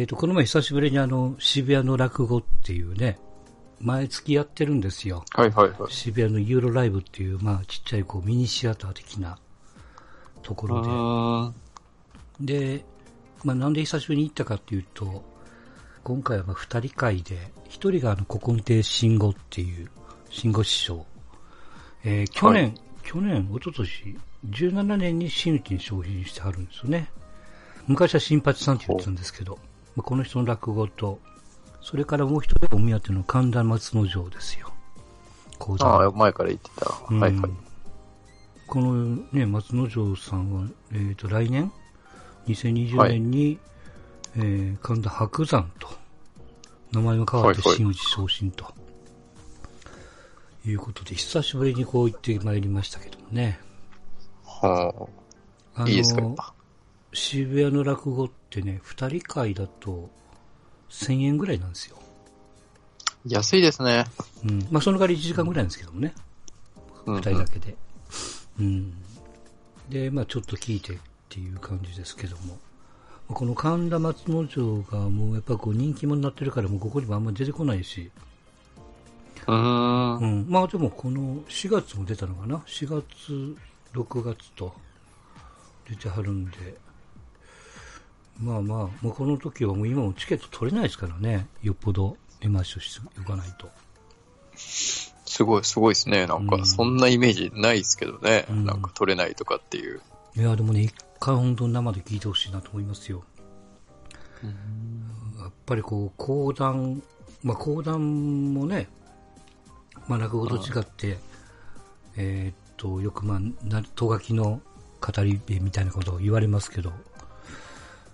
えっ、と、この前久しぶりにあの、渋谷の落語っていうね、毎月やってるんですよ。はいはいはい。渋谷のユーロライブっていう、まあ、ちっちゃいこうミニシアター的なところあで。で、まあ、なんで久しぶりに行ったかっていうと、今回はまあ二人会で、一人があの、古今亭慎吾っていう、慎吾師匠。えー去年、はい去年、一昨年17年に真打ちに昇進してはるんですよね。昔は新八さんって言ってたんですけど、まあ、この人の落語と、それからもう一人お目当ての神田松之丞ですよ。講座のああ、前から言ってた。うんはいはい。このね、松之丞さんは、えっ、と、来年、2020年に、えー神田白山と、名前も変わってはいはい真打ち昇進と、いうことで、久しぶりにこう行ってまいりましたけどもね。はああ、いいですか？渋谷の落語ってね、二人会だと、1000円ぐらいなんですよ。安いですね。うん。まあ、その代わり1時間ぐらいなんですけどもね。うん、二人だけで。うん。で、まあちょっと聞いてっていう感じですけども。この神田松之丞がもうやっぱこう人気者になってるからもうここにもあんまり出てこないし。うーん。うん。まあでもこの4月も出たのかな ?4 月、6月と出てはるんで。まあまあ、もうこの時はもう今もチケット取れないですからね。よっぽどエマッシュしておかないと。すごい、すごいですね。なんか、うんそんなイメージないですけどね。うんなんか取れないとかっていう。いや、でもね、一回本当に生で聞いてほしいなと思いますよ。やっぱりこう、講談、まあ講談もね、まあ落語と違って、えーっと、よくまあ、な、とがきの語り部みたいなことを言われますけど、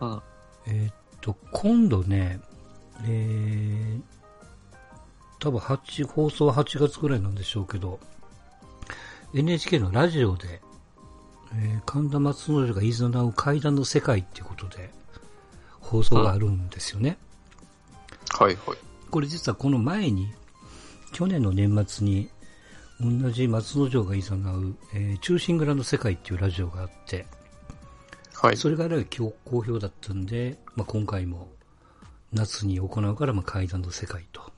うん。えーっと、今度ね、えー、多分8、放送は8月ぐらいなんでしょうけど、NHK のラジオで、えー神田松之丞がいざなう階段の世界っていうことで、放送があるんですよね。はいはい。これ実はこの前に、去年の年末に、同じ松之丞がいざなう、えー中心蔵の世界っていうラジオがあって、はい。それがね好好評だったんで、まあ、今回も夏に行うから、まあ、階段の世界と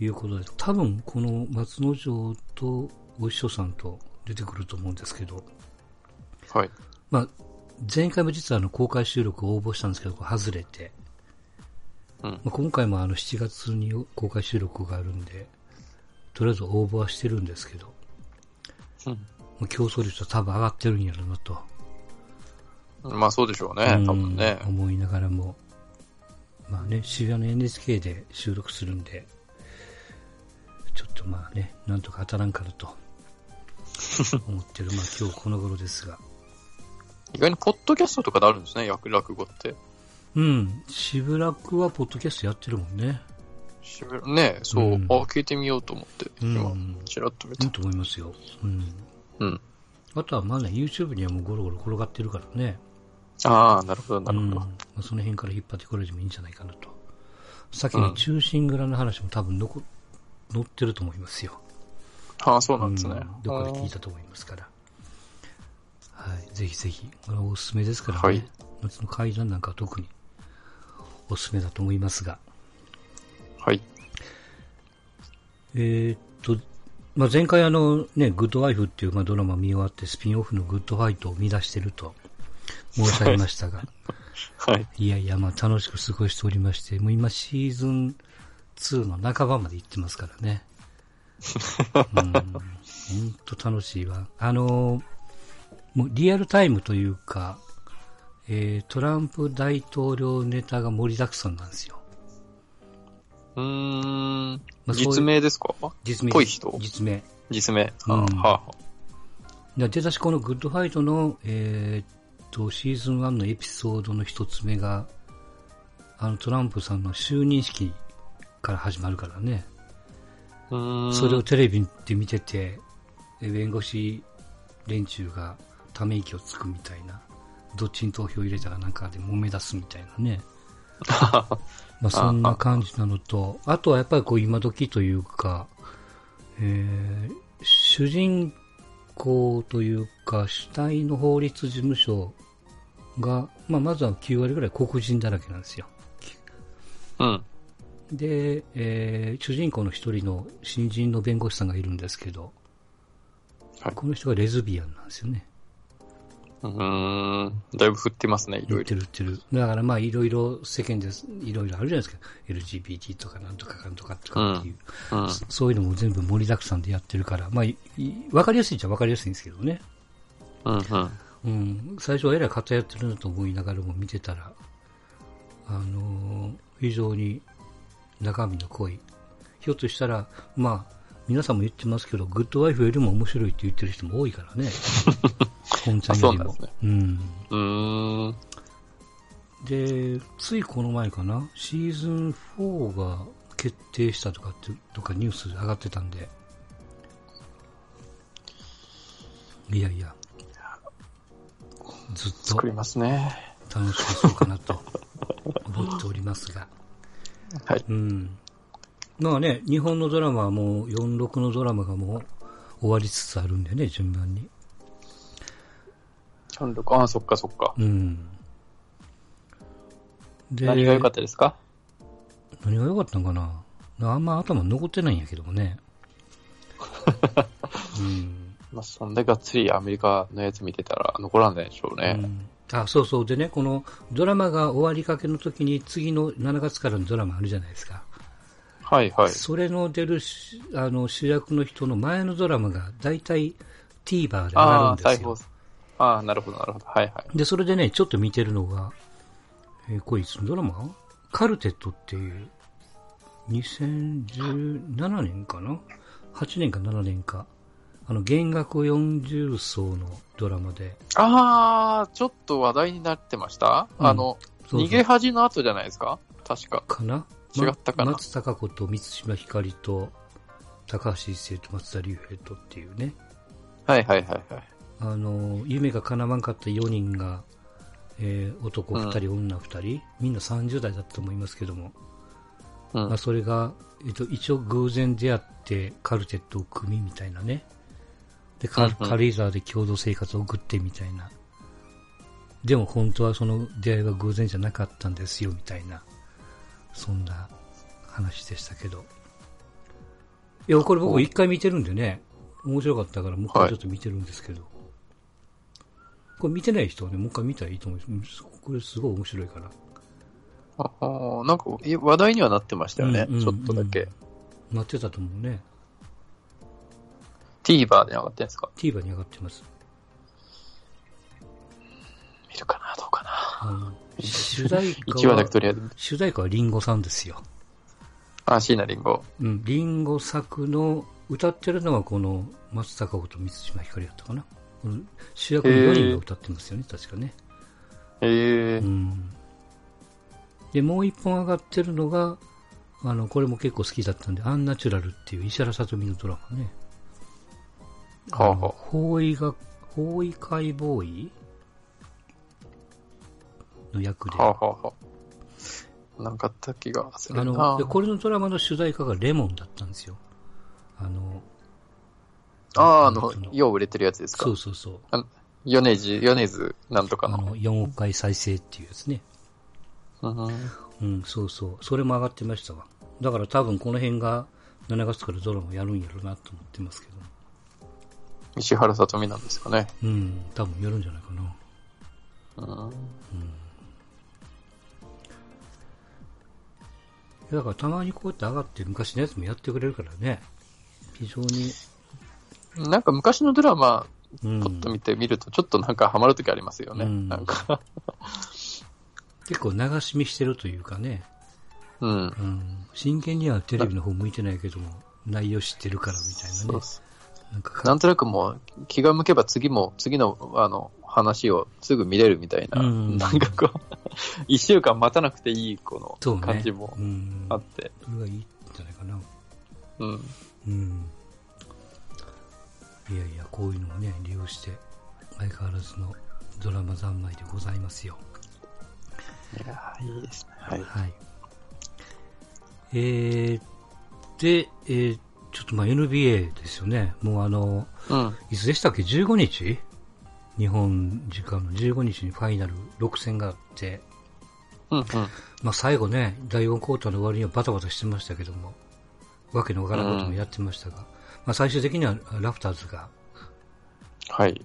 いうことで、多分この松之丞とお師匠さんと出てくると思うんですけど、はい。まあ、前回も実はあの公開収録を応募したんですけど、外れて、うんまあ、今回もあの7月に公開収録があるんで、とりあえず応募はしてるんですけど、うんまあ競争率は多分上がってるんやろうなと。まあそうでしょうね。多分ねうん。思いながらも、まあね、渋谷の NHK で収録するんで、ちょっとまあね、なんとか当たらんかなと 思ってる、まあ今日この頃ですが。意外にポッドキャストとかであるんですね、落落語って。うん、渋楽はポッドキャストやってるもんね。しぶねそう、うんあ、聞いてみようと思って、うん今、ちらっと見たいい。と思いますよ。うん。うん。あとはまあね、YouTube にはもうゴロゴロ転がってるからね。ああ、なるほど、なるほど。うんまあ、その辺から引っ張ってこられてもいいんじゃないかなと。さっきの中心蔵の話も多分残載ってると思いますよ。ああ、そうなんですね。うんどっかで聞いたと思いますから。はい。ぜひぜひ。これはおすすめですからね。はい夏の階段なんかは特におすすめだと思いますが。はい。えーっと、まあ、前回あのね、グッドワイフっていうまあドラマ見終わってスピンオフのグッドファイトを見出してると申し上げましたが、はい。いやいや、まあ楽しく過ごしておりまして、もう今シーズン2の半ばまで行ってますからね。うん、ほんと楽しいわ。あのーもうリアルタイムというか、えートランプ大統領ネタが盛りだくさんなんですよ。うーん。まあ実名ですか？実名。ぽい人？実名。実名。あうんはあはで出だしこのグッドファイトの、えーっと、シーズン1のエピソードの一つ目が、あのトランプさんの就任式から始まるからね。それをテレビで見てて、え弁護士連中がため息をつくみたいな、どっちに投票入れたらなんかで揉め出すみたいなね。まあそんな感じなのと、あとはやっぱりこう今時というか、えー主人公というか主体の法律事務所が、まあ、まずは9割ぐらい黒人だらけなんですよ。うん。で、えー主人公の一人の新人の弁護士さんがいるんですけど、はいこの人がレズビアンなんですよね。うーん。だいぶ振ってますね、いろいろ言って。る言ってる。だからまあいろいろ世間です、いろいろあるじゃないですか。LGBT とかなんとかかんとかとかっていう、うん。そそういうのも全部盛りだくさんでやってるから、まあわかりやすいっちゃわかりやすいんですけどね。うん。うん。うん、最初はえらい偏ってるなと思いながらも見てたら、あのー非常に中身の濃い。ひょっとしたら、まあ、皆さんも言ってますけど、グッドワイフよりも面白いって言ってる人も多いからね。本ちゃんよりも。うねうん。うーん。で、ついこの前かな、シーズン4が決定したとかって、とかニュースで上がってたんで、いやいや、ずっと作りますね。楽しくそうかなと思っておりますが。はい。うん。まあね、日本のドラマはもう46のドラマがもう終わりつつあるんでね、順番に。ちゃんと、ああ、そっかそっか。うん。で何が良かったですか？何が良かったんかな？あんま頭残ってないんやけどもね。うん。まあ、そんだけがっつりアメリカのやつ見てたら残らないでしょうね。うんあ、そうそう。でね、このドラマが終わりかけの時に次の7月からのドラマあるじゃないですか。はいはい。それの出るしあの主役の人の前のドラマが大体 TVer で上がああ、るんですよ。ああ、なるほどなるほど。はいはい。で、それでね、ちょっと見てるのが、えーこれいつのドラマ？カルテットっていう、2017年かな ?8 年か7年か。あの、弦楽40層のドラマで。ああ、ちょっと話題になってました、うんあの、そうそう逃げ恥の後じゃないですか？確か。かな？違ったかな？ま松たか子と満島ひかりと、高橋一生と松田龍平とっていうね。はいはいはいはい。あの、夢が叶わんかった4人が、えー男2人、女2人、みんな30代だと思いますけども、うんまあ、それが、えっと、一応偶然出会ってカルテットを組みみたいなね。で、軽井沢で共同生活を送ってみたいな。でも本当はその出会いは偶然じゃなかったんですよ、みたいな。そんな話でしたけど。いや、これ僕一回見てるんでね、面白かったからもう一回ちょっと見てるんですけど。これ見てない人はね、もう一回見たらいいと思います。これすごい面白いから。ああ、なんかい話題にはなってましたよね。うんうんちょっとだけ。なってたと思うね。TVer で上がってんですか TVer に上がってます。見るかなどうかなあの主題歌1話だは。主題歌はリンゴさんですよ。あ、椎名林檎。うん、リンゴ作の、歌ってるのはこの松たか子と満島ひかりだったかな。主役の4人が歌ってますよね、確かね。ええうん。で、もう一本上がってるのが、あの、これも結構好きだったんで、アンナチュラルっていう石原さとみのドラマね。はあはあの法医が、法医解剖医の役で。はあ、はあはあ、なんかあった気がするな。あの、で、これのドラマの主題歌がレモンだったんですよ。あの、ああ、あのそ、よう売れてるやつですか？そうそうそう。米津、米津なんとかの。あの、4億回再生っていうやつね。うんうん、そうそう。それも上がってましたわ。だから多分この辺が7月からドラマやるんやろうなと思ってますけど。石原さとみなんですかね。うん、多分やるんじゃないかな。うんだからたまにこうやって上がって昔のやつもやってくれるからね。非常に。なんか昔のドラマ、うんポッと見てみると、ちょっとなんかハマるときありますよね。うんなんか、結構流し見してるというかね。うん。うん。真剣にはテレビの方向いてないけども、内容知ってるからみたいなねなんなんとなくもう、気が向けば次も、次の、あの、話をすぐ見れるみたいな、うんなんかこう、一週間待たなくていい、この。感じもうん。あって、それがいいんじゃないかな。うん。うん。いやいや、こういうのをね、利用して、相変わらずのドラマ三昧でございますよ。いやーいいですね。はい。はい。えー、で、えー、ちょっとまあ NBA ですよね。もうあの、うん。いつでしたっけ ?15 日？日本時間の15日にファイナル6戦があって、うんうん。まあ最後ね、第4クォーターの終わりにはバタバタしてましたけども、わけのわからんこともやってましたが、まあ最終的にはラプターズがはい。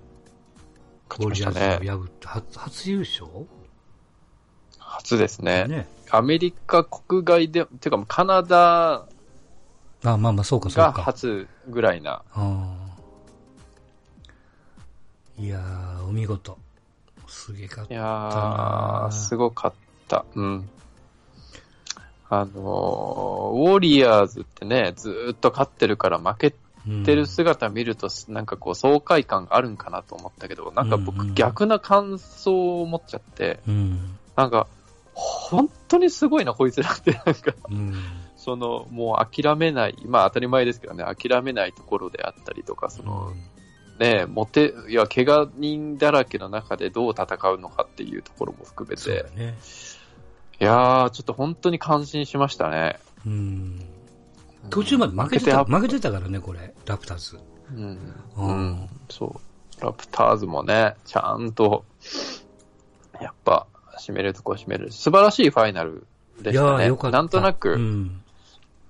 ウォ勝ちましたね。リアーズを破って初初優勝？初ですね。ね。アメリカ国外で、ていうかカナダあまあまあそうかそうがか。初ぐらいな。いやー、お見事。すげえかったいやなー、すごかった。うん。あのー、ウォリアーズってね、ずーっと勝ってるから負けうんてる姿見ると、なんかこう爽快感があるんかなと思ったけど、なんかうんうん僕逆な感想を持っちゃって、うん。なんか、本当にすごいな、こいつらって、なんか、うん。その、もう諦めない、まあ当たり前ですけどね、諦めないところであったりとか、その、ね、モテ、いや、怪我人だらけの中でどう戦うのかっていうところも含めてね。いやー、ちょっと本当に感心しましたね。うん。途中まで負けてた、負けてたからね、これ、ラプターズ。うん。ううんん。そう。ラプターズもね、ちゃんと、やっぱ、締めるとこ締める。素晴らしいファイナルでいやしたね。ーよかった。なんとなく、うん。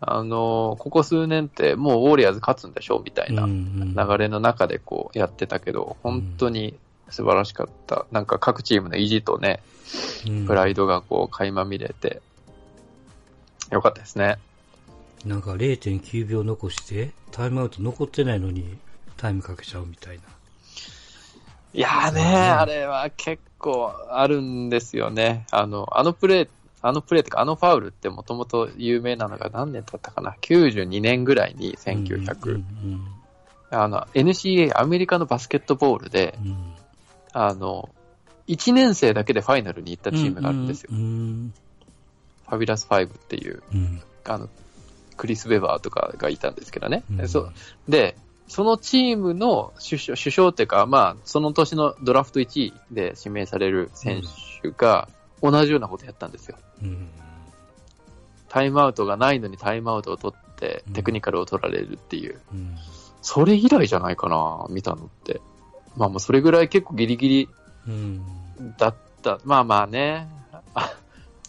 あのーここ数年ってもうウォリアーズ勝つんでしょ？みたいなうん流れの中でこうやってたけど、本当に素晴らしかった。なんか各チームの意地とね、うんプライドがこう垣間見れて、よかったですね。なんか0.9秒残して、タイムアウト残ってないのにタイムかけちゃうみたいな。いやーね、あれは結構あるんですよね。あの、あのプレー、あのプレーってか、あのファウルってもともと有名なのが何年経ったかな ?92 年ぐらいに1900、うんあの、NCA、アメリカのバスケットボールで、うんうんあの、1年生だけでファイナルに行ったチームがあるんですよ。うんファビュラス5っていう、うんあの、クリス・ベバーとかがいたんですけどね。うんそうで、そのチームの首相、首相っていうか、まあ、その年のドラフト1位で指名される選手が同じようなことやったんですよ。うんタイムアウトがないのにタイムアウトを取ってうんテクニカルを取られるっていう。うんそれ以来じゃないかな、見たのって。まあもうそれぐらい結構ギリギリうんだった。まあまあね。あ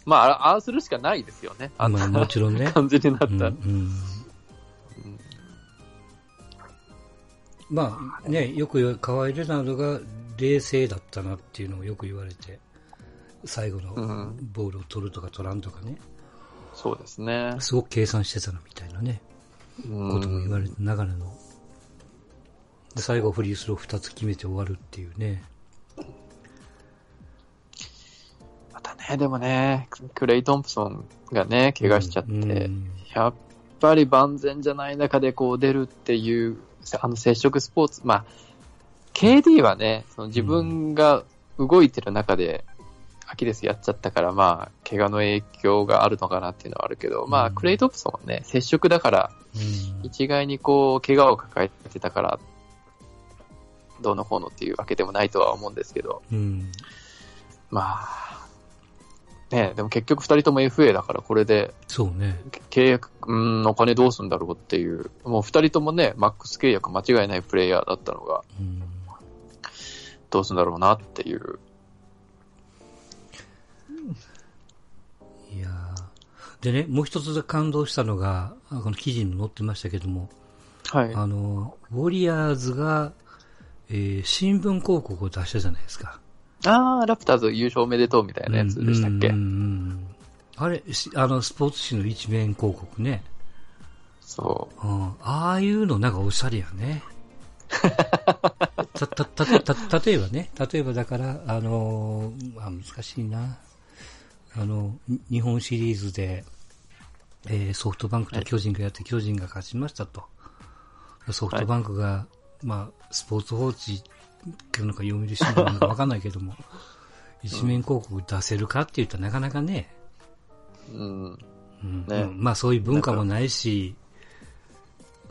まあ、ああするしかないですよね。あんなまあもちろんね。感じになったら。うんうんまあね、よく河合レナードが冷静だったなっていうのをよく言われて、最後うのんボールを取るとか取らんとかね、そうですね。すごく計算してたのみたいなね、こことも言われて、流れの。で最後フリースロー2つ決めて終わるっていうね。またね、でもね、クレイ・トンプソンがね、怪我しちゃって、うんやっぱり万全じゃない中でこう出るっていう、あの接触スポーツ、まあ、KD はね、その自分が動いてる中で、アキレスやっちゃったから、まあ、怪我の影響があるのかなっていうのはあるけど、まあ、うん。クレイ・トンプソンはね、接触だから、うん。一概にこう、怪我を抱えてたから、どうのこうのっていうわけでもないとは思うんですけど、うん。まあ、ね、でも結局二人とも FA だから、これでそうね。契約、うん、お金どうすんだろうっていう、もう二人ともね、マックス契約間違いないプレイヤーだったのが、うん。どうすんだろうなっていう。でね、もう一つ感動したのが、あこの記事にも載ってましたけども、はい。あの、ウォリアーズが、えー新聞広告を出したじゃないですか。あー、ラプターズ優勝おめでとうみたいなやつでしたっけ、うんうんうんあれ、しあの、スポーツ紙の一面広告ね。そうん、ああいうのなんかおしゃれやね。た、た、た、た、例えばね、例えばだから、あのーあ、難しいな。あの、に日本シリーズで、えーソフトバンクと巨人がやって、巨人が勝ちましたと。ソフトバンクが、まあ、スポーツ報知なのか読売新聞なのかわかんないけども、一面広告出せるかって言ったらなかなかね、う。うん。うんねうんまあそういう文化もないし、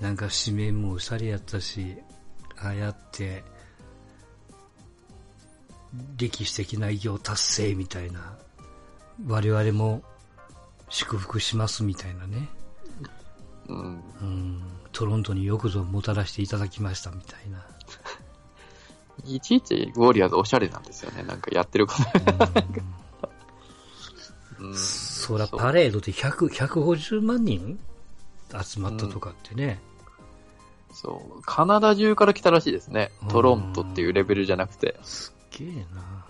なんか紙面もおしゃれやったし、ああやって、歴史的な偉業達成みたいな、我々も祝福しますみたいなね、うん。うん、トロントによくぞもたらしていただきましたみたいな。いちいちウォリアーズおしゃれなんですよね。なんかやってること。うんうんそパレードで100、150万人集まったとかってね。そう。カナダ中から来たらしいですねうん。トロントっていうレベルじゃなくて。すっげえな。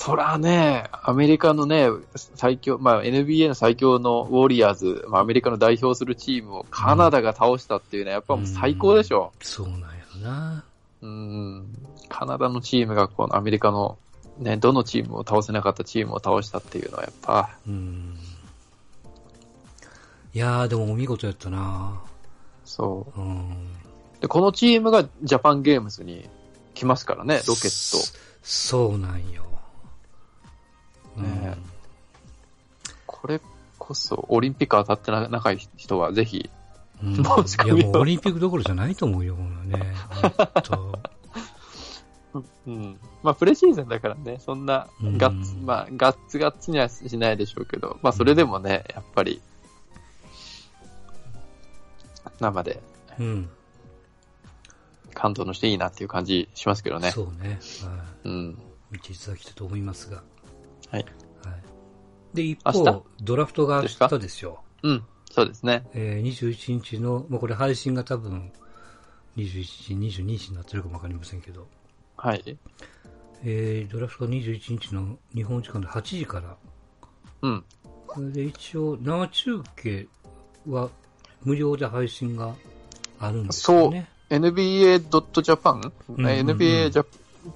そらね、アメリカのね、最強、まあ NBA の最強のウォリアーズ、まあアメリカの代表するチームをカナダが倒したっていうのはやっぱもう最高でしょ。そうなんやろな。うん。カナダのチームがこのアメリカのね、どのチームを倒せなかったチームを倒したっていうのはやっぱ、うん。いやー、でもお見事やったな。そうん。う。で、このチームがジャパンゲームズに来ますからね、ロケッそそうなんよ。うんねト。これこそ、オリンピック当たってな仲いい人はぜひ、うんいや、もうオリンピックどころじゃないと思うよ、ね。ほんとうん。まあ、プレシーズンだからね、そんなガッツ、うんまあ、ガッツガッツにはしないでしょうけど、まあ、それでもね、やっぱり、生でうん。感動のしていいなっていう感じしますけどね。そうね。はうん。い。見ていただきたいと思いますが。はい。はい。で、一明方、ドラフトが明日ですよ。うん。そうですね。えー、21日の、まあ、これ配信が多分、21日、22日になってるかもわかりませんけど、はい。えー、ドラフトが21日の日本時間で8時から、うん。それで一応、生中継は無料で配信があるんですよね。NBA.japan、うんうんうん NBA ジャ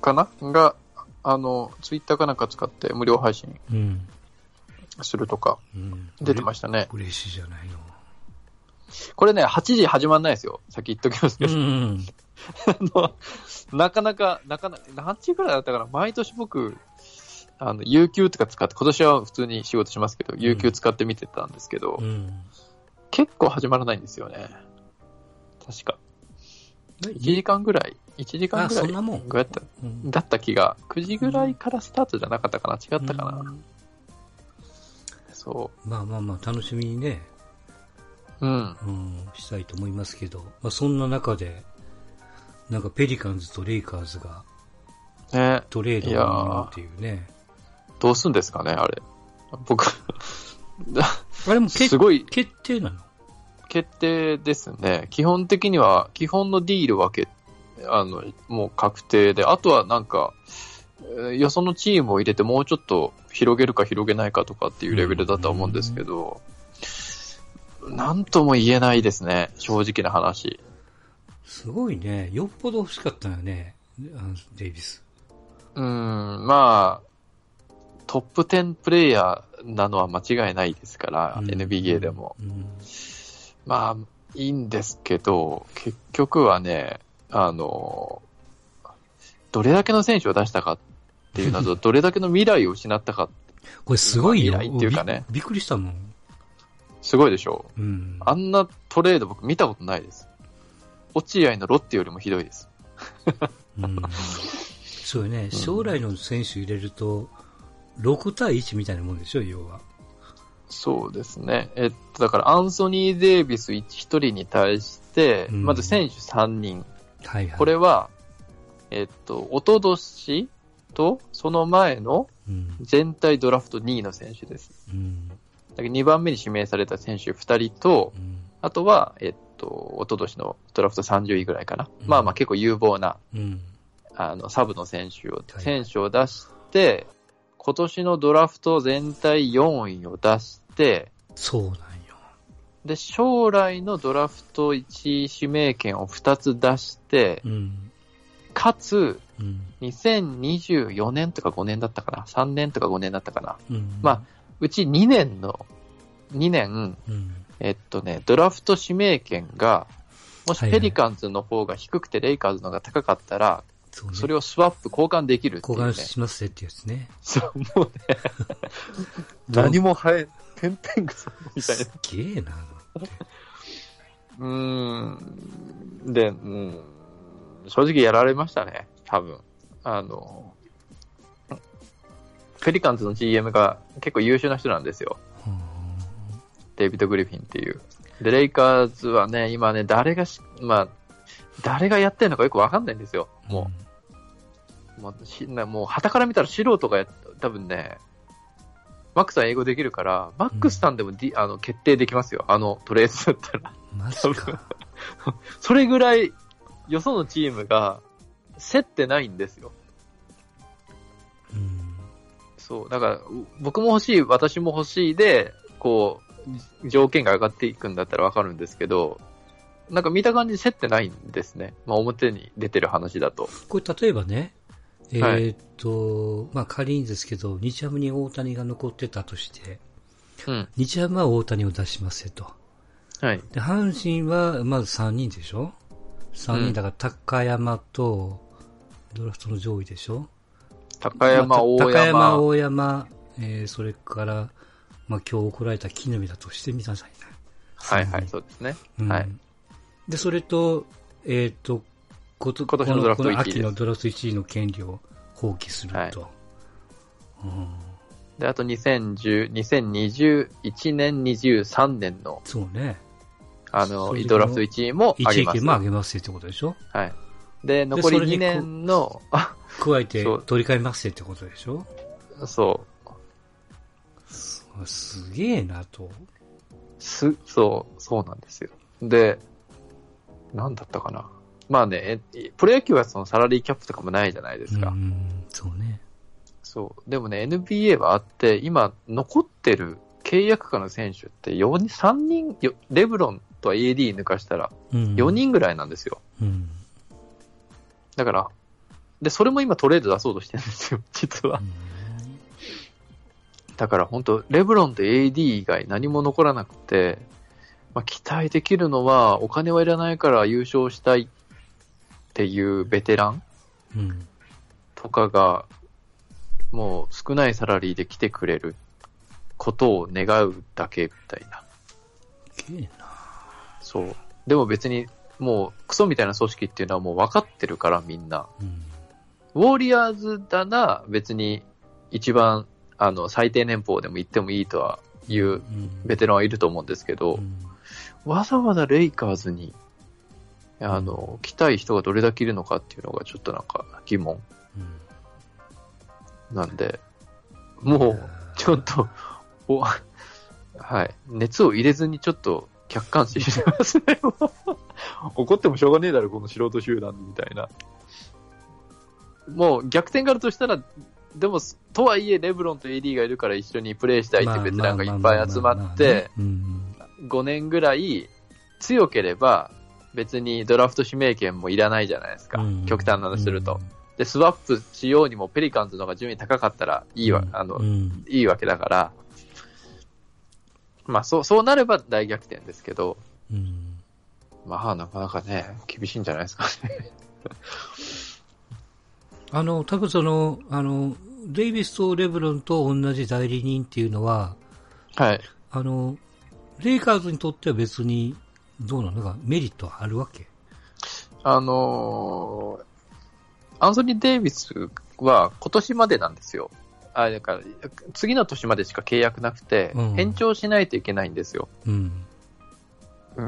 かな？が、あの、ツイッターかなんか使って無料配信うん。するとかうん。出てましたね。嬉しいじゃないの。これね、8時始まんないですよ。先言っときますけど。なかなか、なかなか、何時くらいだったかな毎年僕、あの、有給とか使って、今年は普通に仕事しますけど、有給使って見てたんですけど、うん。結構始まらないんですよね。確か。1時間ぐらい ?1 時間あ、ぐらいそんなもん。ぐらいだったうんだった気が、9時ぐらいからスタートじゃなかったかな？違ったかな、うんそまあまあまあ、楽しみにね、う。うん。うん、したいと思いますけど、まあそんな中で、なんかペリカンズとレイカーズがねトレードをっていうね。どうすんですかね、あれ。僕、あれも決すごい決定なの？決定ですね。基本的には、基本のディールはけ、あの、もう確定で、あとはなんか、えーよそのチームを入れてもうちょっと広げるか広げないかとかっていうレベルだとは思うんですけど、なんとも言えないですね、正直な話。すごいね。よっぽど欲しかったよね、デイビス。うん、まあ、トップ10プレイヤーなのは間違いないですから、うん NBA でも。うん。まあ、いいんですけど、結局はね、あの、どれだけの選手を出したかっていうのと、どれだけの未来を失ったか、これすごいよ。まあ未来っていうかねびびっくりしたもん。すごいでしょうん。あんなトレード僕見たことないです。落合のロッテよりもひどいです。うん、そうよね。将来の選手入れると、6対1みたいなもんでしょ、要は。そうですね。えっと、だからアンソニー・デイビス1人に対して、うんまず選手3人。はいはい。これは、えっと、おととしと、その前のうん。全体ドラフト2位の選手です。うん。だから2番目に指名された選手2人とう、ん。あとは、えっと、おととしのドラフト30位ぐらいかな。うんまあまあ結構有望な、うん。あの、サブの選手を、はい選手を出して、今年のドラフト全体4位を出して、そうなんよ。で、将来のドラフト1位指名権を2つ出してう、ん。かつ、うん。2024年とか5年だったかな ?3 年とか5年だったかな？うん。まあ、うち2年の、2年、うん。えっとね、ドラフト指名権が、もしはいはいペリカンズの方が低くてレイカーズの方が高かったら、そうね。それをスワップ交換できるっていうね。交換しますってやつね。そう、もうね、何も生え、てんてん草みたいなす。っげえな。うーん。で、うん、正直やられましたね、多分。あの、ペリカンズの GM が結構優秀な人なんですよ。デイビッド・グリフィンっていう。で、レイカーズはね、今ね、誰がし、まあ、誰がやってんのかよくわかんないんですよ。ももう、しなもう、旗から見たら素人がや、多分ね、マックさん英語できるから、マックスさんでも、D あの決定できますよ。あのトレースだったら。マジか。それぐらい、よそのチームが、競ってないんですよ。うん。そう。だから、う僕も欲しい、私も欲しいで、こう、条件が上がっていくんだったらわかるんですけど、なんか見た感じ競ってないんですね。まあ表に出てる話だと。これ例えばね、えっと、まあ仮にですけど、日ハムに大谷が残ってたとして、うん。日ハムは大谷を出しますよと。はい。で、阪神はまず3人でしょ ?3 うん人だから高山と、ドラフトの上位でしょ？高山、まあ大高山、山、大山、えーそれから、まあ今日怒られた木の実だとしてみなさいね。はいはい、そうですね。うんはい。で、それと、えっ、と、こと今年のドラフト1位秋のドラフト1位の権利を放棄すると。はいうん、で、あと2010、2021年、23年の、そうね。あの、ドラフト1位もあ1げます。位権もあげますよってことでしょ？はい。で、残り2それにこ年の、あ、加えて取り替えますよってことでしょ？そう。すげえなと。す、そう、そうなんですよ。で、なんだったかな？まあね、えプロ野球はそのサラリーキャップとかもないじゃないですか。うん、そうね。そう。でもね、NBA はあって、今、残ってる契約下の選手って4人、3人、よレブロンと AD 抜かしたらうん、4人ぐらいなんですよ。うん。だから、で、それも今トレード出そうとしてるんですよ、実は。だから本当、レブロンと AD 以外何も残らなくて、まあ、期待できるのは、お金はいらないから優勝したいっていうベテランうん。とかが、もう少ないサラリーで来てくれることを願うだけみたいな。すげえな。そう。でも別に、もうクソみたいな組織っていうのはもう分かってるからみんな。うん。ウォーリアーズだな、別に一番、あの、最低年俸でも行ってもいいとはいううんベテランはいると思うんですけど、うんわざわざレイカーズに、あの、来たい人がどれだけいるのかっていうのがちょっとなんか疑問うんなんで、もう、ちょっと、お、はい、熱を入れずにちょっと客観視してますね。怒ってもしょうがねえだろ、この素人集団みたいな。もう逆転があるとしたら、でも、とはいえ、レブロンと AD がいるから一緒にプレイしたいってベテランがいっぱい集まって、うん5年ぐらい強ければ、別にドラフト指名権もいらないじゃないですか。うん極端なのすると。。で、スワップしようにもペリカンズの方が順位高かったらいいわ、あの、うんいいわけだから、まあ、そう、そうなれば大逆転ですけど、うんまあ、なかなかね、厳しいんじゃないですかね。あの、多分その、あの、デイビスとレブロンと同じ代理人っていうのは、はい。あの、レイカーズにとっては別に、どうなのか、メリットはあるわけ？あのーアンソニー・デイビスは今年までなんですよ。あ、だから、次の年までしか契約なくて、うん延長しないといけないんですよ。うん。う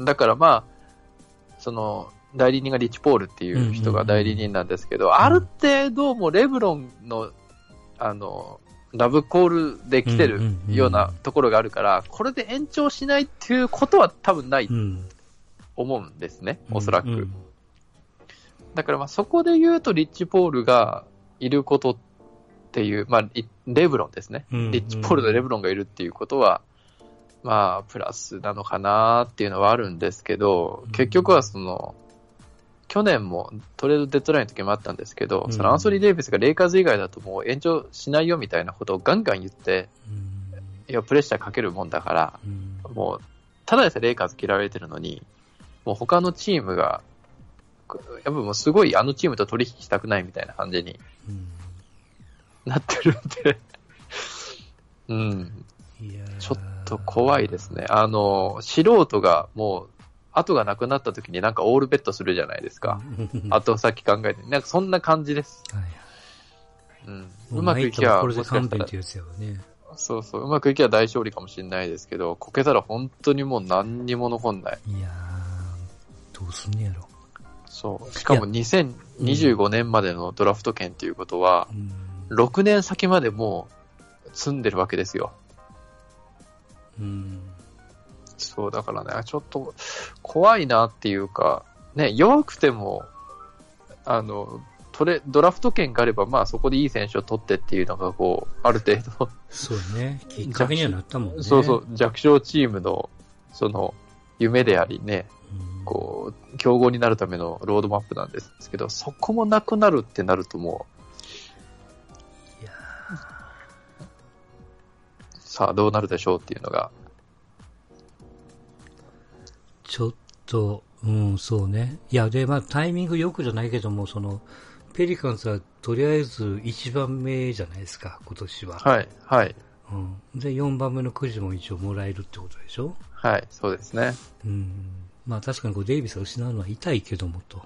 ん。だからまあ、その、代理人がリッチ・ポールっていう人が代理人なんですけど、ある程度もうレブロンの、あの、ラブコールで来てるようなところがあるから、これで延長しないっていうことは多分ない。思うんですね、おそらく。うんだからまあそこで言うとリッチ・ポールがいることっていう、まあリレブロンですね。うんリッチ・ポールとレブロンがいるっていうことは、まあプラスなのかなっていうのはあるんですけど、うん結局はその、去年もトレードデッドラインの時もあったんですけど、うん。そのアンソニー・デイビスがレイカーズ以外だともう延長しないよみたいなことをガンガン言って、いや、プレッシャーかけるもんだから、うん。もう、ただでさえレイカーズ嫌われてるのに、もう他のチームが、やっぱもうすごいあのチームと取引したくないみたいな感じにうん。なってるんで、うん、ちょっと怖いですね。あの、素人がもう、後がなくなった時になんかオールベットするじゃないですか。うん後先考えて。なんかそんな感じです。はいうん。もうまくいきゃ。そうそう、うまくいきゃ大勝利かもしれないですけど、こけたら本当にもう何にも残んない。いやー、どうすんねやろ。そう。しかも2025年までのドラフト権っていうことは、うん。6年先までもう積んでるわけですよ。うん。そう、だからね、ちょっと怖いなっていうか、ね、弱くても、あの、トレ、ドラフト権があれば、まあそこでいい選手を取ってっていうのが、こう、ある程度、そうね。きっかけにはなったもんね。そうそう、弱小チームの、その、夢でありね、うん。こう、競合になるためのロードマップなんですけど、そこもなくなるってなるともう、さあどうなるでしょうっていうのが、と、うん、そうね。いや、で、まあ、タイミングよくじゃないけども、その、ペリカンズはとりあえず1番目じゃないですか、今年は。はい、はい、うん。で、4番目のくじも一応もらえるってことでしょ？はい、そうですね。うん。まあ、確かにこうデイビスが失うのは痛いけどもと。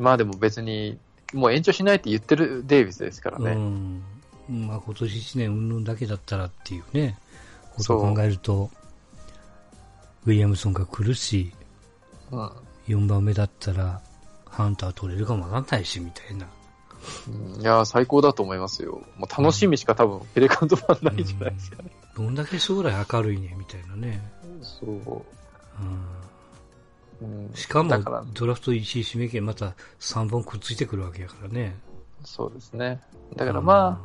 まあでも別に、もう延長しないって言ってるデイビスですからね。うん。まあ、今年1年うんぬんだけだったらっていうね、ことを考えると、ウィリアムソンが来るし、うん。4番目だったら、ハンター取れるかもわかんないし、みたいな。うんいやー、最高だと思いますよ。もう楽しみしか多分、ペレカントファンないんじゃないですかね。どんだけ将来明るいね、みたいなね。そう。うん、うん、しかもドラフト1位指名権また3本くっついてくるわけやからね。そうですね。だからま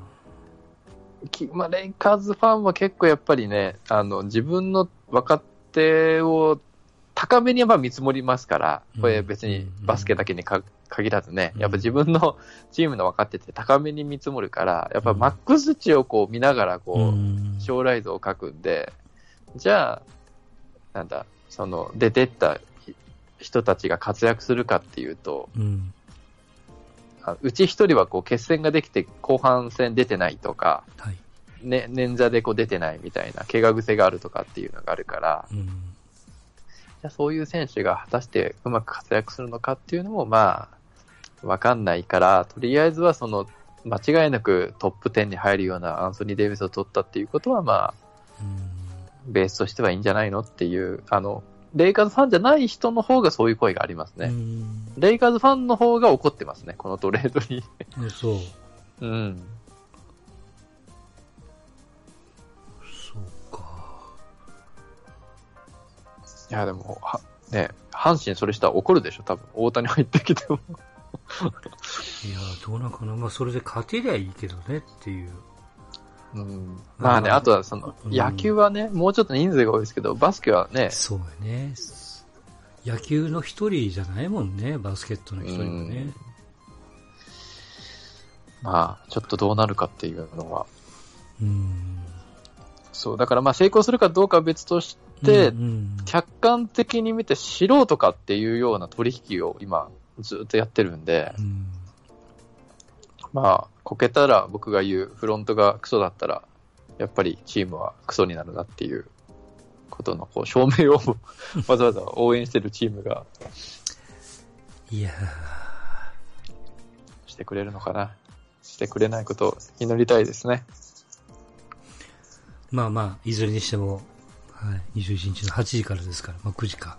あ、きまあ、レイカーズファンは結構やっぱりね、あの、自分の若手を高めには見積もりますから、これ別にバスケだけにか限らずね、うん。やっぱ自分のチームの若手って高めに見積もるから、やっぱマックス値をこう見ながらこう、うん。将来像を書くんで、じゃあ、なんだ、その、出てった人たちが活躍するかっていうと、ううち一人はこう決戦ができて後半戦出てないとか、はい。ね、捻挫でこう出てないみたいな、怪我癖があるとかっていうのがあるから、うん。じゃあそういう選手が果たしてうまく活躍するのかっていうのも、まあ、わかんないから、とりあえずはその、間違いなくトップ10に入るようなアンソニー・デイビスを取ったっていうことは、まあ、うんベースとしてはいいんじゃないのっていう、あの、レイカーズファンじゃない人の方がそういう声がありますね。うんレイカーズファンの方が怒ってますね、このトレードに。うんそう。うん。いや、でも、は、ね、阪神それしたら怒るでしょ、多分。大谷入ってきても。いや、どうなんかな。まあ、それで勝てりゃいいけどねっていう。うん。まあね、まああとはその、うん野球はね、もうちょっと人数が多いですけど、バスケはね、そうやね。野球の一人じゃないもんね、バスケットの一人はね。まあ、ちょっとどうなるかっていうのは。うん。そう、だからまあ成功するかどうかは別として、うんうん客観的に見て素人かっていうような取引を今ずっとやってるんで、うんまあ、こけたら僕が言うフロントがクソだったら、やっぱりチームはクソになるなっていうことのこう証明を わざわざ応援してるチームがいやしてくれるのかな。してくれないことを祈りたいですね。ーまあまあ、いずれにしても、はい、21日の8時からですから、まあ9時か。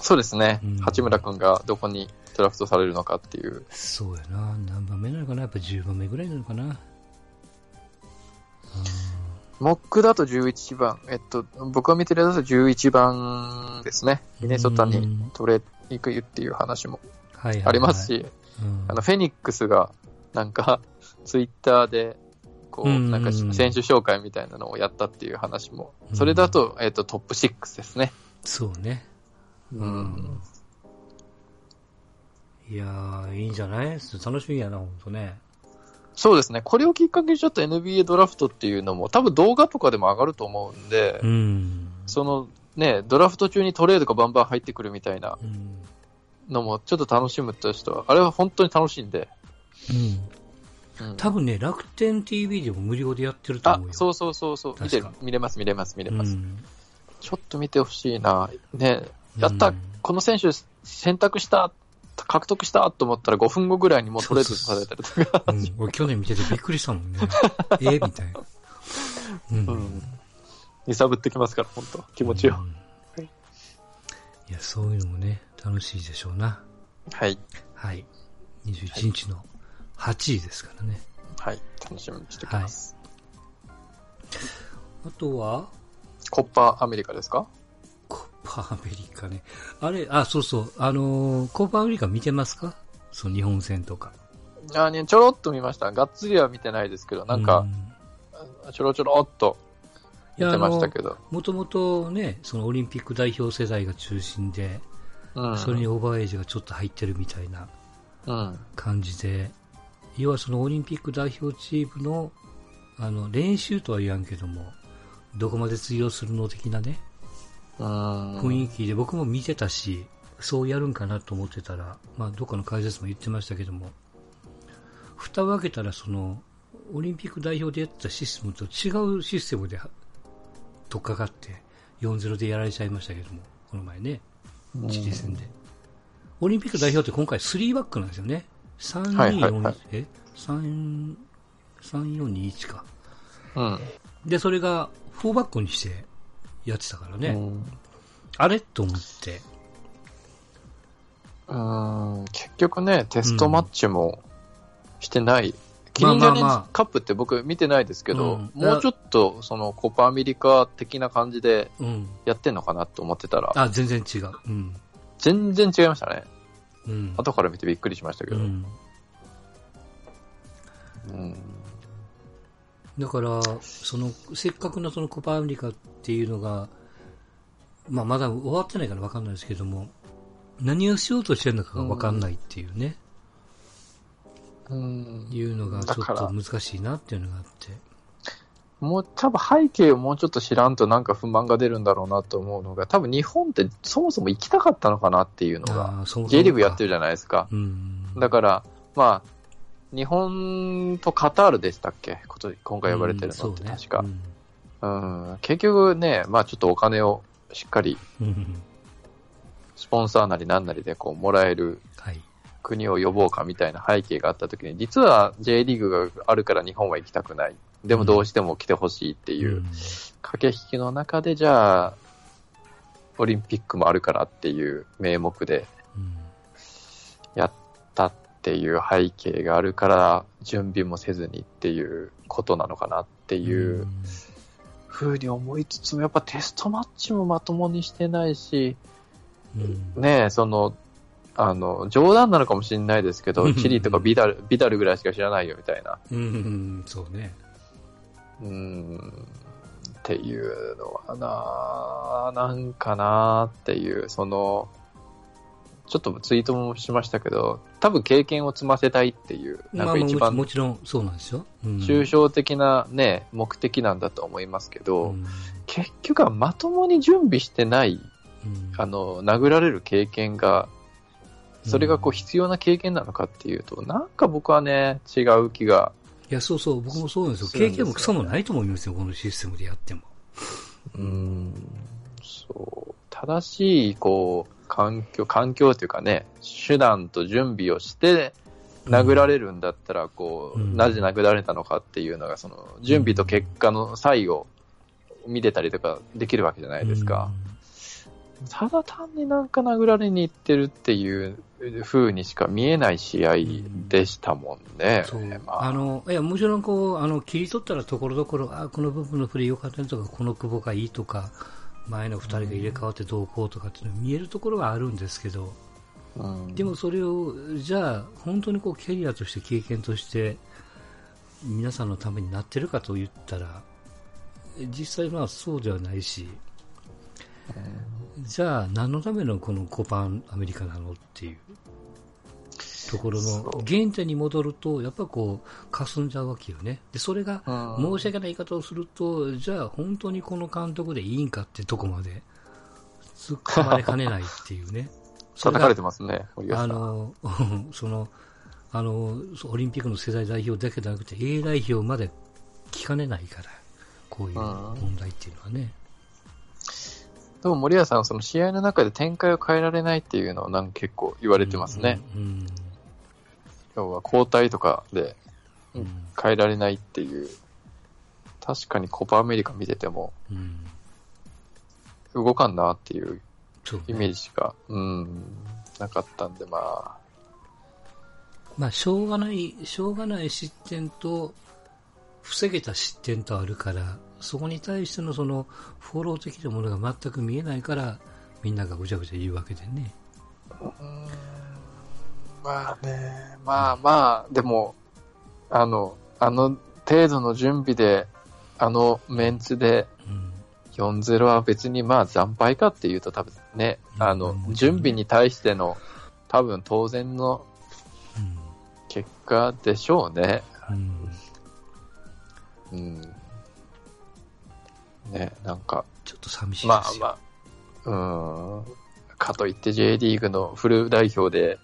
そうですね。うん八村君がどこにドラフトされるのかっていう。そうやな。何番目なのかな？やっぱ10番目ぐらいなのかな？モックだと11番。えっと、僕が見てるやつだと11番ですね。ミネソタに取れに行くっていう話もはいはいはいありますし、うんあの、フェニックスが、なんか、ツイッターで、こう、うんなんかし、選手紹介みたいなのをやったっていう話も。それだと、えっと、トップ6ですね。そうね。うん。いやー、いいんじゃない？楽しみやな、ほんとね。そうですね。これをきっかけにちょっと NBA ドラフトっていうのも、多分動画とかでも上がると思うんで、うん。その、ね、ドラフト中にトレードがバンバン入ってくるみたいなうん。のもちょっと楽しむとしては、あれは本当に楽しいんで。うん。うん多分ね、楽天 TV でも無料でやってるとあ思う、よ。そうそうそうそう。見てる見れます、見れます、見れます。うんちょっと見てほしいな。ね、やった、うんこの選手選択した、獲得したと思ったら5分後ぐらいにもうトレードされたりとか。うん、俺去年見ててびっくりしたもんね。えみたいな。うん。うん。揺さぶってきますから、本当気持ちを。うんいや、そういうのもね、楽しいでしょうな。はい。はい。21日の8時ですからね。はい。楽しみにしておきます。あとは、コッパーアメリカですか？コッパーアメリカね。あれ、あ、そうそう。あのーコッパーアメリカ見てますか？その日本戦とか。あね、ちょろっと見ました。がっつりは見てないですけど、なんか、ちょろちょろっと見てましたけど。もともとね、そのオリンピック代表世代が中心で、うん。それにオーバーエイジがちょっと入ってるみたいなうん。感じで、要はそのオリンピック代表チームの、あの、練習とは言わんけども、どこまで通用するの的なね、うん。雰囲気で僕も見てたし、そうやるんかなと思ってたら、まあ、どっかの解説も言ってましたけども、蓋を開けたら、その、オリンピック代表でやってたシステムと違うシステムで取っかかって、4-0でやられちゃいましたけども、この前ね、チリ戦で。オリンピック代表って今回3バックなんですよね。3、2、4、はいはいはいえ ?3、3、4、2、1か。うん。で、それが4バックにしてやってたからね。うんあれ？と思って。うん結局ね、テストマッチもしてない。キまあリンジャネまあまあカップって僕見てないですけど、うんもうちょっとそのコパアメリカ的な感じでうん。やってんのかなと思ってたら、あ、全然違う。うん。全然違いましたね。うん。後から見てびっくりしましたけど。うん。うんだから、その、せっかくのそのコパアメリカっていうのが、まあまだ終わってないからわかんないですけども、何をしようとしてるのかがわかんないっていうね、うんいうのがちょっと難しいなっていうのがあって。もう多分背景をもうちょっと知らんとなんか不満が出るんだろうなと思うのが、多分日本ってそもそも行きたかったのかなっていうのが、J リーグやってる。るじゃないですか。うん。だから、まあ、日本とカタールでしたっけ？今回呼ばれてるのってうん確か。そうねうん、結局ね、まあちょっとお金をしっかりスポンサーなりなんなりでこうもらえるはい。国を呼ぼうかみたいな背景があった時に、実は J リーグがあるから日本は行きたくない。でもどうしても来てほしいっていう、うん。駆け引きの中で、じゃあ、オリンピックもあるからっていう名目でうん。やったっていう背景があるから、準備もせずにっていうことなのかなっていうふうに思いつつも、やっぱテストマッチもまともにしてないし、うん。ねえ、その、あの、冗談なのかもしれないですけど、うん。チリとかビダル、ビダルぐらいしか知らないよみたいな。うんうん、そうね。うーん、っていうのはな、なんかなっていう、その、ちょっとツイートもしましたけど、多分経験を積ませたいっていう、なんか一番もちろんそうなんですよ。うん。抽象的なね、目的なんだと思いますけど、うん。結局はまともに準備してない、うん。あの、殴られる経験が、それがこううん。必要な経験なのかっていうと、なんか僕はね、違う気が、いや、そうそう、僕もそうなんですよ。経験もクソもないと思いますよ、このシステムでやっても。うーん、そう、正しい、こう、環境、環境というかね、手段と準備をして、殴られるんだったら、こう、うんなぜ殴られたのかっていうのが、その、準備と結果の差異を見れたりとかできるわけじゃないですか。ただ単になんか殴られに行ってるっていう風にしか見えない試合でしたもんね。そう。まああの、いや、もちろんこう、あの、切り取ったらところどころ、あ、この部分のプレー良かったねとか、この久保がいいとか、前の二人が入れ替わってどうこうとかっていうのは見えるところはあるんですけど、うんでもそれを、じゃあ、本当にこう、キャリアとして、経験として、皆さんのためになってるかと言ったら、実際まあそうではないし、じゃあ何のためのこのコパンアメリカなのっていうところの原点に戻ると、やっぱこう、霞んじゃうわけよね。で、それがうん申し訳ない言い方をすると、じゃあ本当にこの監督でいいんかってとこまで突っ込まれかねないっていうね。それが叩かれてますね。あの、その、あの、オリンピックの世代代表だけじゃなくて、A 代表まで聞かねないから、こういう問題っていうのはね。でも森谷さんはその試合の中で展開を変えられないっていうのをなんか結構言われてますね。うん。要は交代とかでうん。うん変えられないっていう。確かにコパアメリカ見ててもうん。動かんなっていうイメージしか。うん。なかったんで、まあ、まあ、しょうがない、しょうがない失点と、防げた失点とあるから、そこに対してのその、フォロー的なものが全く見えないから、みんながぐちゃぐちゃ言うわけでね。まあね、まあまあ、でも、あの、あの程度の準備で、あのメンツでうん。4-0は別にまあ惨敗かっていうと多分ね、うんあの準備に対しての多分当然のうん。結果でしょうね。うん。うん。ね、なんか、ちょっと寂しいですよ。まあまあ、うん。かといって J リーグのフル代表で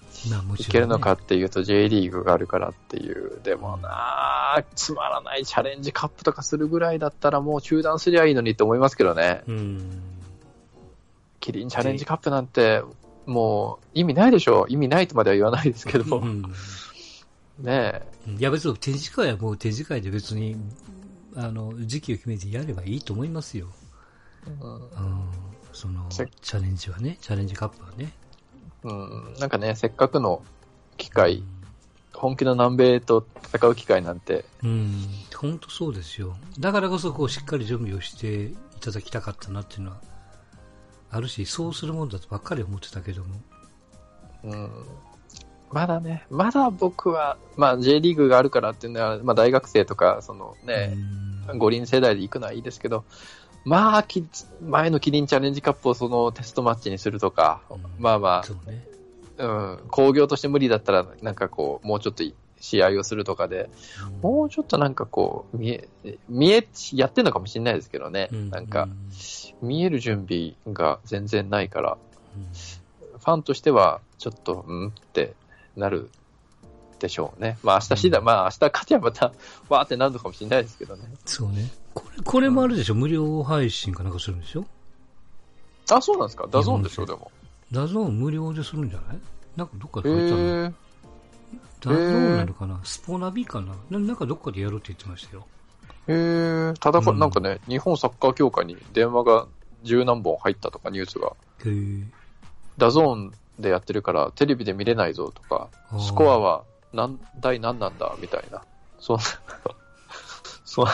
いけるのかっていうと J リーグがあるからっていう、でもなあつまらないチャレンジカップとかするぐらいだったらもう中断すりゃいいのにって思いますけどね。うん。キリンチャレンジカップなんてもう意味ないでしょ意味ないとまでは言わないですけど、うんねいや別に展示会はもう展示会で別に、あの、時期を決めてやればいいと思いますよ。え、うん。その、チせャレンジはね、チャレンジカップはね。うん、なんかね、せっかくの機会、本気の南米と戦う機会なんて、うん。本当そうですよ。だからこそ、こう、しっかり準備をしていただきたかったなっていうのは、あるし、そうするもんだとばっかり思ってたけども。うん、まだね、まだ僕は、まあ J リーグがあるからっていうのは、まあ大学生とか、そのね、うん。五輪世代で行くのはいいですけど、まあ、き前のキリンチャレンジカップをそのテストマッチにするとか、うん。まあまそうね。あ、うん、工業として無理だったら、なんかこう、もうちょっと試合をするとかで、うん。もうちょっとなんかこう、見え、見え、やってんのかもしれないですけどね、うなんかう、見える準備が全然ないから、うん。ファンとしては、ちょっと、うんってなるでしょうね。まあ明日次第、うんまあ明日勝てばまた、わーってなるのかもしれないですけどね。そうね。これ、これもあるでしょ、無料配信かなんかするんでしょ？あ、そうなんですか？ダゾーンでしょ、でも。ダゾーン無料でするんじゃない？なんかどっかでへ書いたの、ー。ダゾーンなのかな、スポナビかな？ななんかどっかでやるって言ってましたよ。へー。ただこ、うんなんかね、日本サッカー協会に電話が十何本入ったとかニュースが、へえ。ダゾーンでやってるからテレビで見れないぞとかスコアは何対何なんだみたいな。そんな、そう、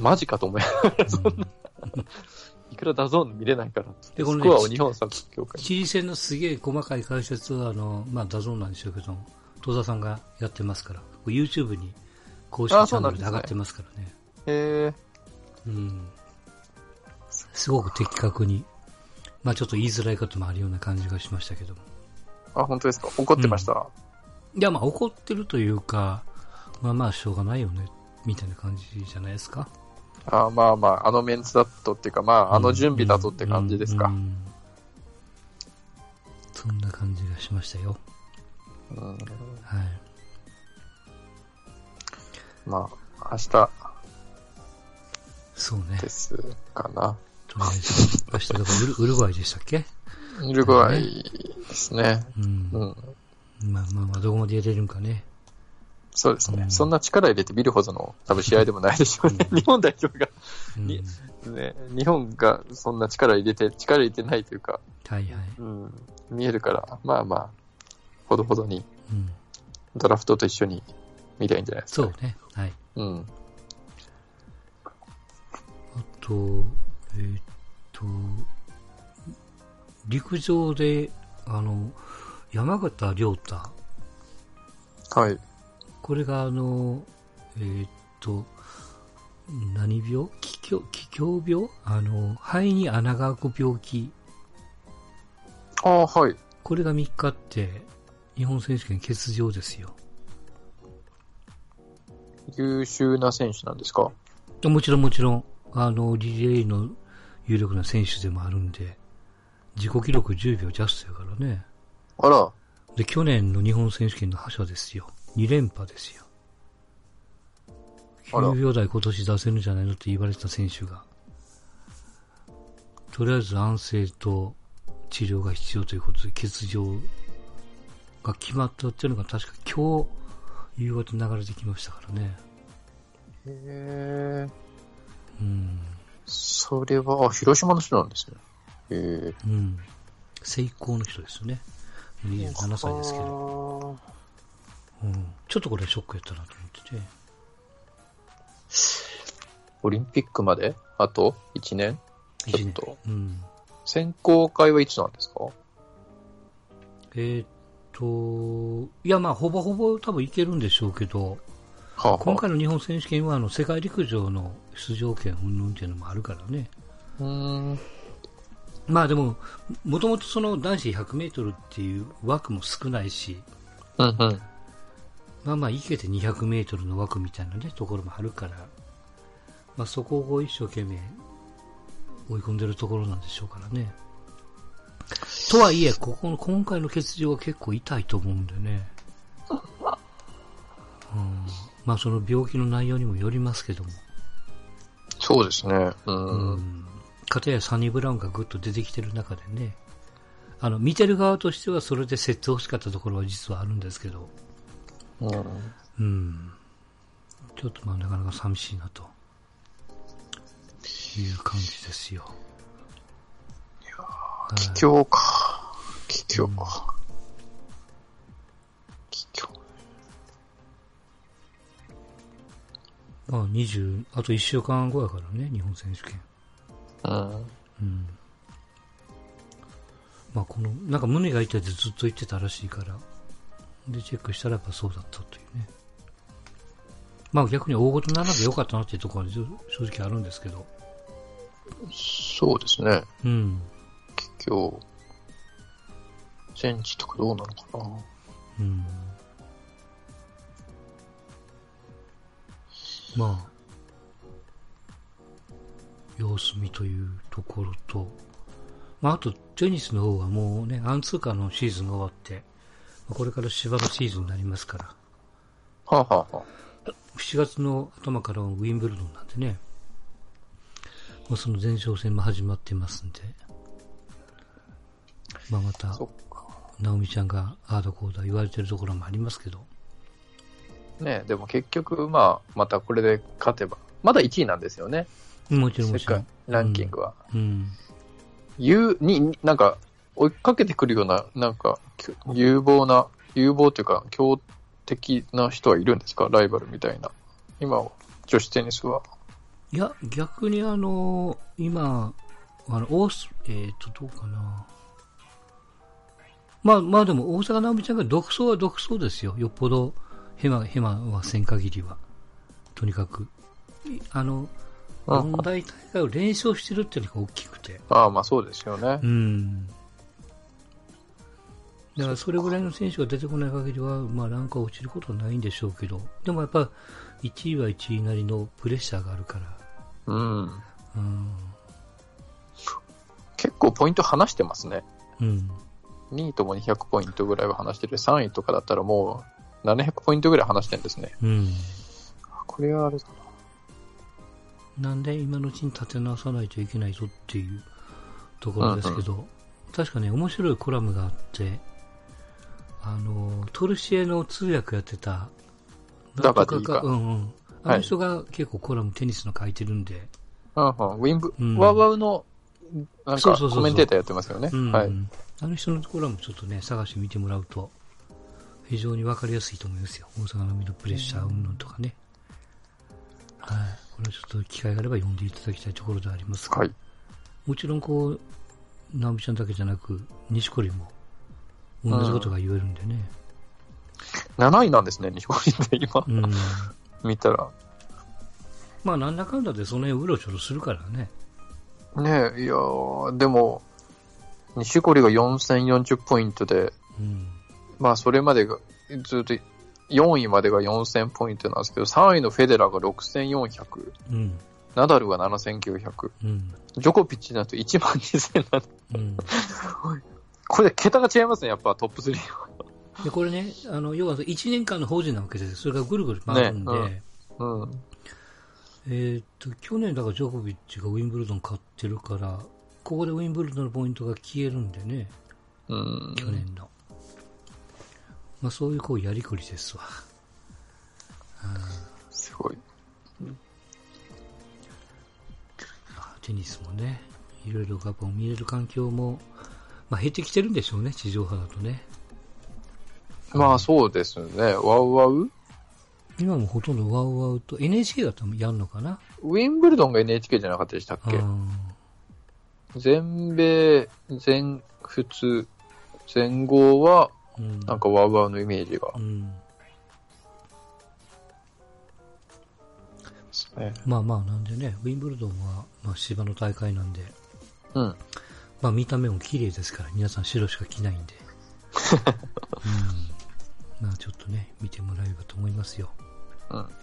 マジかと思いながら、そんな、いくらダゾーン見れないからっつって、スでこのねコアを日本サッカー協会に。チリ戦のすげえ細かい解説は、あの、まあ、ダゾーンなんでしょうけど、戸田さんがやってますから、YouTube に公式あチャンネルで上がってますからね。へうん。すごく的確に、まあちょっと言いづらいこともあるような感じがしましたけども。ー。あ、本当ですか？怒ってました、いや、まあ怒ってるというか、まあまあしょうがないよね、みたいな感じじゃないですか？あまあまあ、あのメンツだとっていうか、まあ、あの準備だとって感じですか？うん。うんそんな感じがしましたよ。うんはい。まあ、明日そうね。ですかな。とりあえず、明日だからウルウルグアイでしたっけ？ウルグアイですね。うん。うん。まあまあまあ、どこまでやれるんかね。そうですね、うんそんな力入れて見るほどの多分試合でもないでしょうね。日本代表が、うん、にね、日本がそんな力入れて、力入れてないというか、はいはい。うん、見えるから、まあまあ、ほどほどにうん。ドラフトと一緒に見りゃいいんじゃないですか。そうね。はい。うん。あと、えーっと、陸上で、あの、山形亮太、はい。これがあの、えーっと、何病？気境、気境病？あの、肺に穴が開く病気。ああ、はい。これが3日って、日本選手権欠場ですよ。優秀な選手なんですか？もちろんもちろん、あの、リレーの有力な選手でもあるんで、自己記録10秒ジャストやからね。あら、で、去年の日本選手権の覇者ですよ。2連覇ですよ。あら9秒台今年出せるんじゃないのって言われてた選手が、とりあえず安静と治療が必要ということで欠場が決まったっていうのが確か今日夕方流れてきましたからね。へえ、うん。それは、あ、広島の人なんですね。へえ、うん。成功の人ですよね。27歳ですけど。うん。ちょっとこれショックやったなと思ってて。オリンピックまで？あと？1年？ちょ1年。っと。うん。選考会はいつなんですか？えーっと、いやまあほぼほぼ多分いけるんでしょうけど、はあ、はあ、今回の日本選手権はあの世界陸上の出場権云々っていうのもあるからね。うーん。まあでも、もともとその男子100メートルっていう枠も少ないし、うんうん。まあまあ、いけて200メートルの枠みたいなね、ところもあるから、まあそこを一生懸命追い込んでるところなんでしょうからね。とはいえ、ここの今回の欠場は結構痛いと思うんでね。うん、まあその病気の内容にもよりますけども。そうですね。う。うんん。かたやサニー・ブラウンがぐっと出てきてる中でね。あの、見てる側としてはそれで設定欲しかったところは実はあるんですけど。うん。うん。ちょっとまあなかなか寂しいなと。いう感じですよ。はい帰郷か。帰郷か。帰郷。まあ20、あと1週間後やからね、日本選手権。うん。うん。まあこの、なんか胸が痛いってずっと言ってたらしいから、で、チェックしたらやっぱそうだったというね。まあ逆に大事にならなきゃよかったなっていうところは正直あるんですけど。そうですね。うん。帰郷。戦地とかどうなのかな。うん。まあ、様子見というところと、まあ、あと、テニスの方はもうね、アンツーカーのシーズンが終わって、まあこれから芝のシーズンになりますから、はあ、はあはあ、7月の頭からはウィンブルドンなんでね、まあ、その前哨戦も始まってますんで、まあ、また、そっか。直美ちゃんがああだこうだ言われてるところもありますけど、ねでも結局、まあ、またこれで勝てば。まだ1位なんですよね。もちろんも世界ちろん。ランキングは。うん。有、に、なんか、追いかけてくるような、なんか、有望な、有望というか、強敵な人はいるんですか？ライバルみたいな。今、女子テニスは。いや、逆にあの、今、あの、オース、えっ、と、どうかな。まあ、まあでも、大阪直美ちゃんが独走は独走ですよ。よっぽど、ヘマ、ヘマはせん限りは。とにかく。いあの、うん四大大会を連勝してるっていうのが大きくて。ああ、まあそうですよねう。ん。だからそれぐらいの選手が出てこない限りは、まあランクは落ちることはないんでしょうけど、でもやっぱ1位は1位なりのプレッシャーがあるから、うん。うん。結構ポイント離してますね。うん。2位とも200ポイントぐらいは離してる。3位とかだったらもう700ポイントぐらい離してるんですね。うん。これはあれだな。なんで今のうちに立て直さないといけないぞっていうところですけど、確かね、面白いコラムがあって、あの、トルシエの通訳やってた、ダバディかうんうん。あの人が結構コラムテニスの書いてるんで、うんうん。ウィンブ、うんワウワウの、なんかそうそうそうそうコメンテーターやってますよね。うんはい。あの人のコラムちょっとね、探してみてもらうと、非常にわかりやすいと思いますよ。大阪のみのプレッシャー云々とかね。はい。これはちょっと機会があれば読んでいただきたいところではありますが、はい。もちろんこう、直美ちゃんだけじゃなく、西堀も同じことが言えるんでね。7位なんですね、日本人で今、うん。見たら。まあ、なんだかんだでその辺うろちょろするからね。ねえ、いやーでも、西堀が4040ポイントで、うん。まあそれまでが、ずっと4位までが4000ポイントなんですけど、3位のフェデラーが6400、うん。ナダルが7900、うん。ジョコピッチだと1万2000なんうん。これ桁が違いますね、やっぱトップ3は。で、これね、あの、要は1年間の法人なわけです。それがぐるぐる回るんで、ねうん。えーっと、去年だからジョコビッチがウィンブルドン勝ってるから、ここでウィンブルドンのポイントが消えるんでね、うん。去年の。まあそういうこうやりくりですわ。すごい。まあテニスもね、いろいろやっぱ見れる環境も、まあ減ってきてるんでしょうね、地上波だとね。まあそうですね。ワウワウ？今もほとんどワウワウと NHK だとやんのかな？ウィンブルドンが NHK じゃなかったでしたっけ？うん全米、全仏、全豪は、うん。なんかワウワウのイメージが。うん。ですね。まあまあなんでね、ウィンブルドンは、まあ芝の大会なんで、うん。まあ見た目も綺麗ですから、皆さん白しか着ないんで。うん。まあちょっとね、見てもらえればと思いますよ。うん。はい。